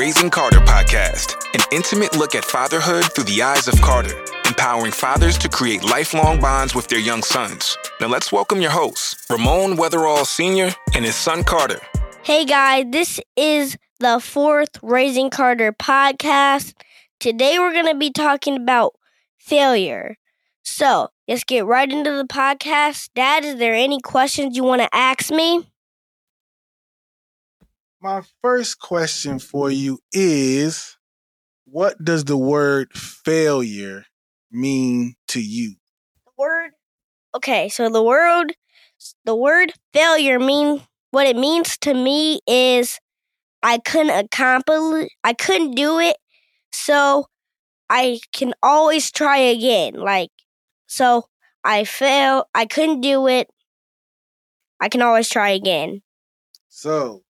Raising Karter podcast, an intimate look at fatherhood through the eyes of Karter, empowering fathers to create lifelong bonds with their young sons. Now let's welcome your hosts, Ramon Weatherall Sr. and his son Karter. Hey guys, this is the fourth Raising Karter podcast. Today we're going to be talking about failure. So let's get right into the podcast. Dad, is there any questions you want to ask me? My first question for you is what does the word failure mean to you? The word Okay, so the word the word failure mean what it means to me is I couldn't accomplish I couldn't do it, so I can always try again. Like so I fail, I couldn't do it. I can always try again. So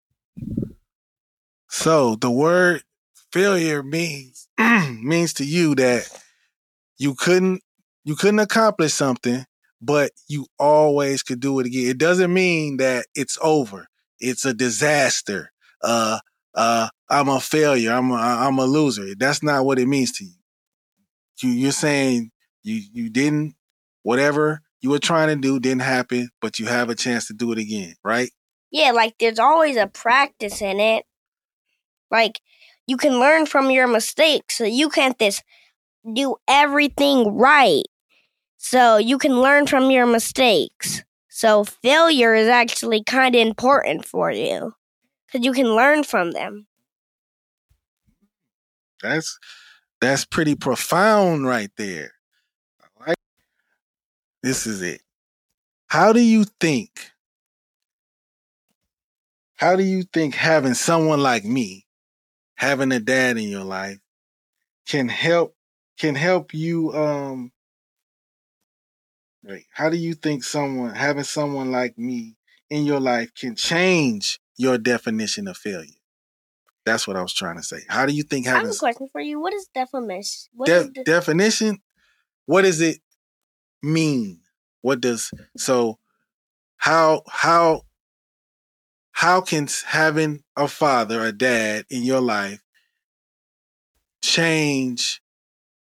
so the word failure means means to you that you couldn't you couldn't accomplish something, but you always could do it again. It doesn't mean that it's over. It's a disaster. Uh uh I'm a failure. I'm a I'm a loser. That's not what it means to you. You you're saying you you didn't whatever you were trying to do didn't happen, but you have a chance to do it again, right? Yeah, like there's always a practice in it. Like you can learn from your mistakes. So you can't just do everything right. So you can learn from your mistakes. So failure is actually kind of important for you because you can learn from them. That's that's pretty profound right there. I like this is it. How do you think? How do you think having someone like me having a dad in your life can help can help you um Right. How do you think someone having someone like me in your life can change your definition of failure? That's what I was trying to say. How do you think having I have a question for you. What is definition? What de- is de- definition? What does it mean? What does so how how how can having a father, a dad in your life change?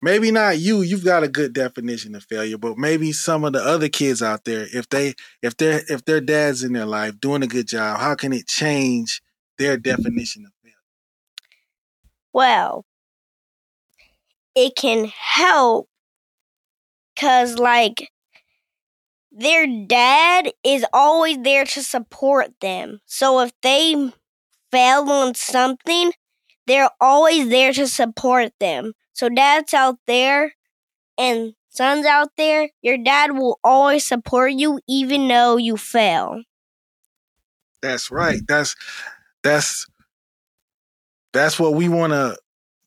Maybe not you. You've got a good definition of failure, but maybe some of the other kids out there, if they if their if their dad's in their life doing a good job, how can it change their definition of failure? Well, it can help because, like, their dad is always there to support them. So if they fail on something, they're always there to support them. So, dads out there and sons out there, your dad will always support you even though you fail. That's right. That's that's that's what we want to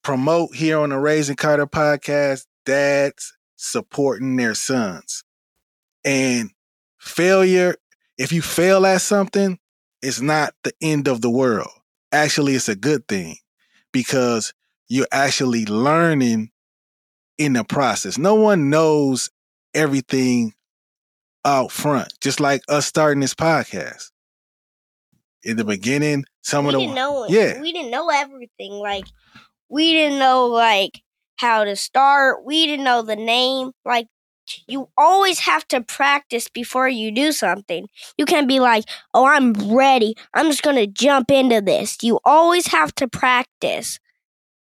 promote here on the Raising Karter podcast. Dads supporting their sons. And failure, if you fail at something, it's not the end of the world. Actually, it's a good thing because you're actually learning in the process. No one knows everything out front, just like us starting this podcast. In the beginning, some we of the didn't know yeah, we didn't know everything. Like we didn't know like how to start. We didn't know the name. Like you always have to practice before you do something. You can't be like, "Oh, I'm ready. I'm just going to jump into this." You always have to practice.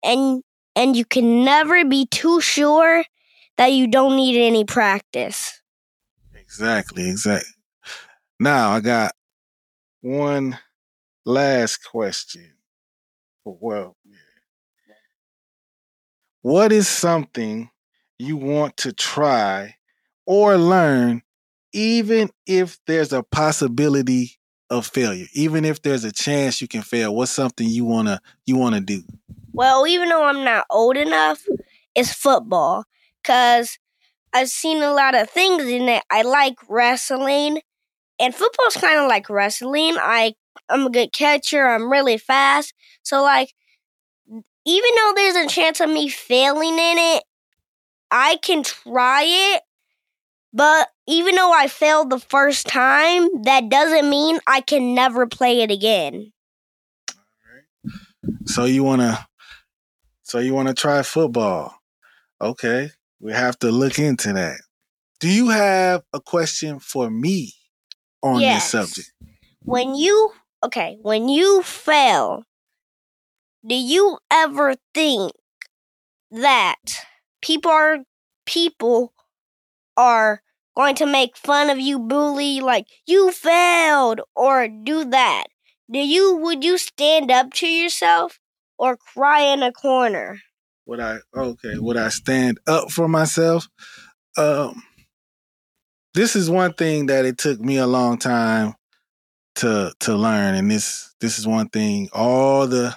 And and you can never be too sure that you don't need any practice. exactly, exactly. Now I got one last question. Well, yeah. What is something you want to try or learn, even if there's a possibility of failure, even if there's a chance you can fail? What's something you wanna you wanna do? Well, even though I'm not old enough, it's football. Because I've seen a lot of things in it. I like wrestling, and football's kind of like wrestling. I, I'm a good catcher, I'm really fast. So, like, even though there's a chance of me failing in it, I can try it. But even though I failed the first time, that doesn't mean I can never play it again. So you wanna So you want to try football? Okay, we have to look into that. Do you have a question for me on Yes. this subject? When you okay, when you fail, do you ever think that people are people are going to make fun of you, bully like you failed or do that? Do you would you stand up to yourself or cry in a corner? Would I okay? Would I stand up for myself? Um, this is one thing that it took me a long time to to learn, and this this is one thing. All the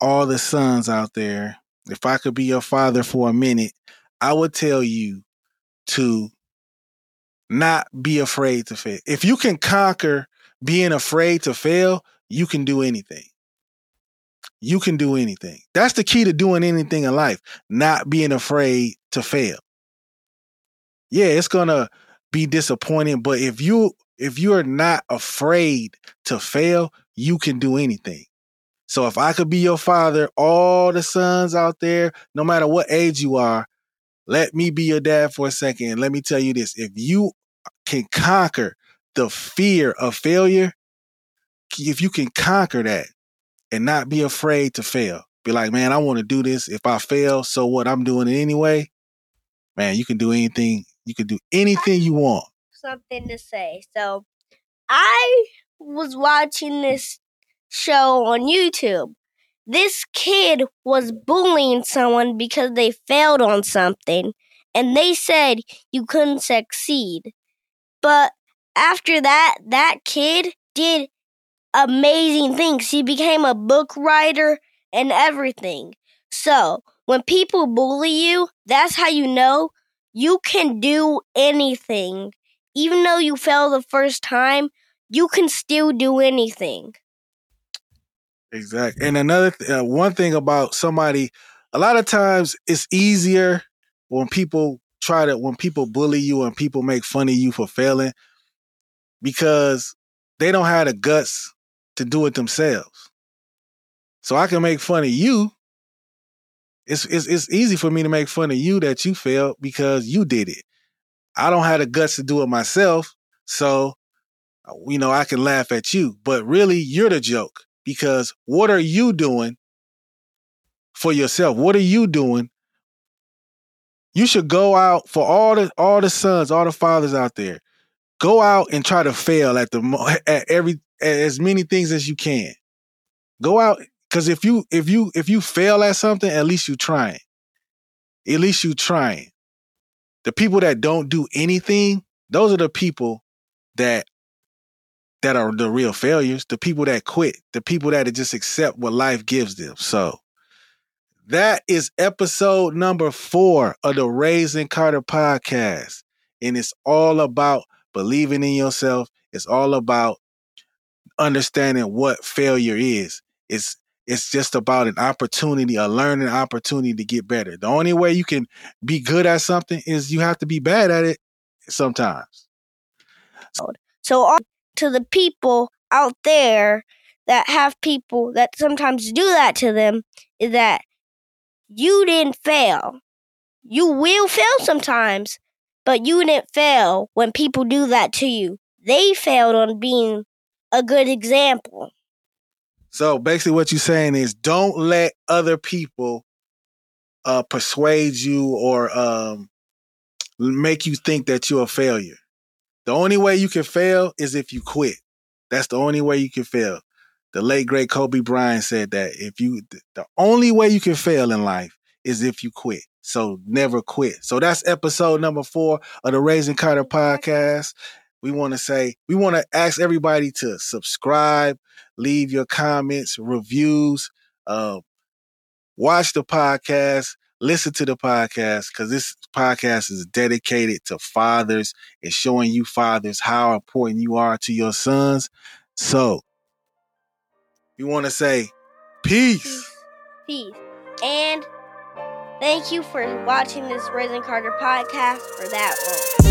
all the sons out there, if I could be your father for a minute, I would tell you to not be afraid to fail. If you can conquer being afraid to fail, you can do anything you can do anything. That's the key to doing anything in life, not being afraid to fail. Yeah, it's going to be disappointing, but if you if you're not afraid to fail, you can do anything. So if I could be your father, all the sons out there, no matter what age you are, let me be your dad for a second. And let me tell you this, if you can conquer the fear of failure, if you can conquer that, and not be afraid to fail. Be like, man, I want to do this. If I fail, so what? I'm doing it anyway. Man, you can do anything. You can do anything you want. something to say. So I was watching this show on YouTube. This kid was bullying someone because they failed on something and they said you couldn't succeed. But after that, that kid did amazing things. He became a book writer and everything. So, when people bully you, that's how you know you can do anything even though you fail the first time, you can still do anything. Exactly. And another th- uh, one thing about somebody, a lot of times it's easier when people try to when people bully you and people make fun of you for failing because they don't have the guts to do it themselves. So I can make fun of you. It's it's it's easy for me to make fun of you that you failed because you did it. I don't have the guts to do it myself, so uh, you know I can laugh at you. But really, you're the joke because what are you doing for yourself? What are you doing? You should go out for all the all the sons, all the fathers out there. Go out and try to fail at the at every at as many things as you can. Go out because if you if you if you fail at something, at least you trying. At least you trying. The people that don't do anything, those are the people that that are the real failures. The people that quit. The people that just accept what life gives them. So that is episode number four of the Raising Karter podcast. And it's all about believing in yourself. It's all about understanding what failure is. It's it's just about an opportunity, a learning opportunity to get better. The only way you can be good at something is you have to be bad at it sometimes. So, on to the people out there that have people that sometimes do that to them, is that you didn't fail. You will fail sometimes, but you didn't fail when people do that to you. They failed on being a good example. So basically, what you're saying is don't let other people uh, persuade you or um, make you think that you're a failure. The only way you can fail is if you quit. That's the only way you can fail. The late great Kobe Bryant said that if you, the only way you can fail in life is if you quit. So never quit. So that's episode number four of the Raising Karter podcast. We want to say, we want to ask everybody to subscribe, leave your comments, reviews, uh, watch the podcast, listen to the podcast, because this podcast is dedicated to fathers and showing you fathers how important you are to your sons. So we want to say peace. Peace. And thank you for watching this Raising Karter podcast for that long.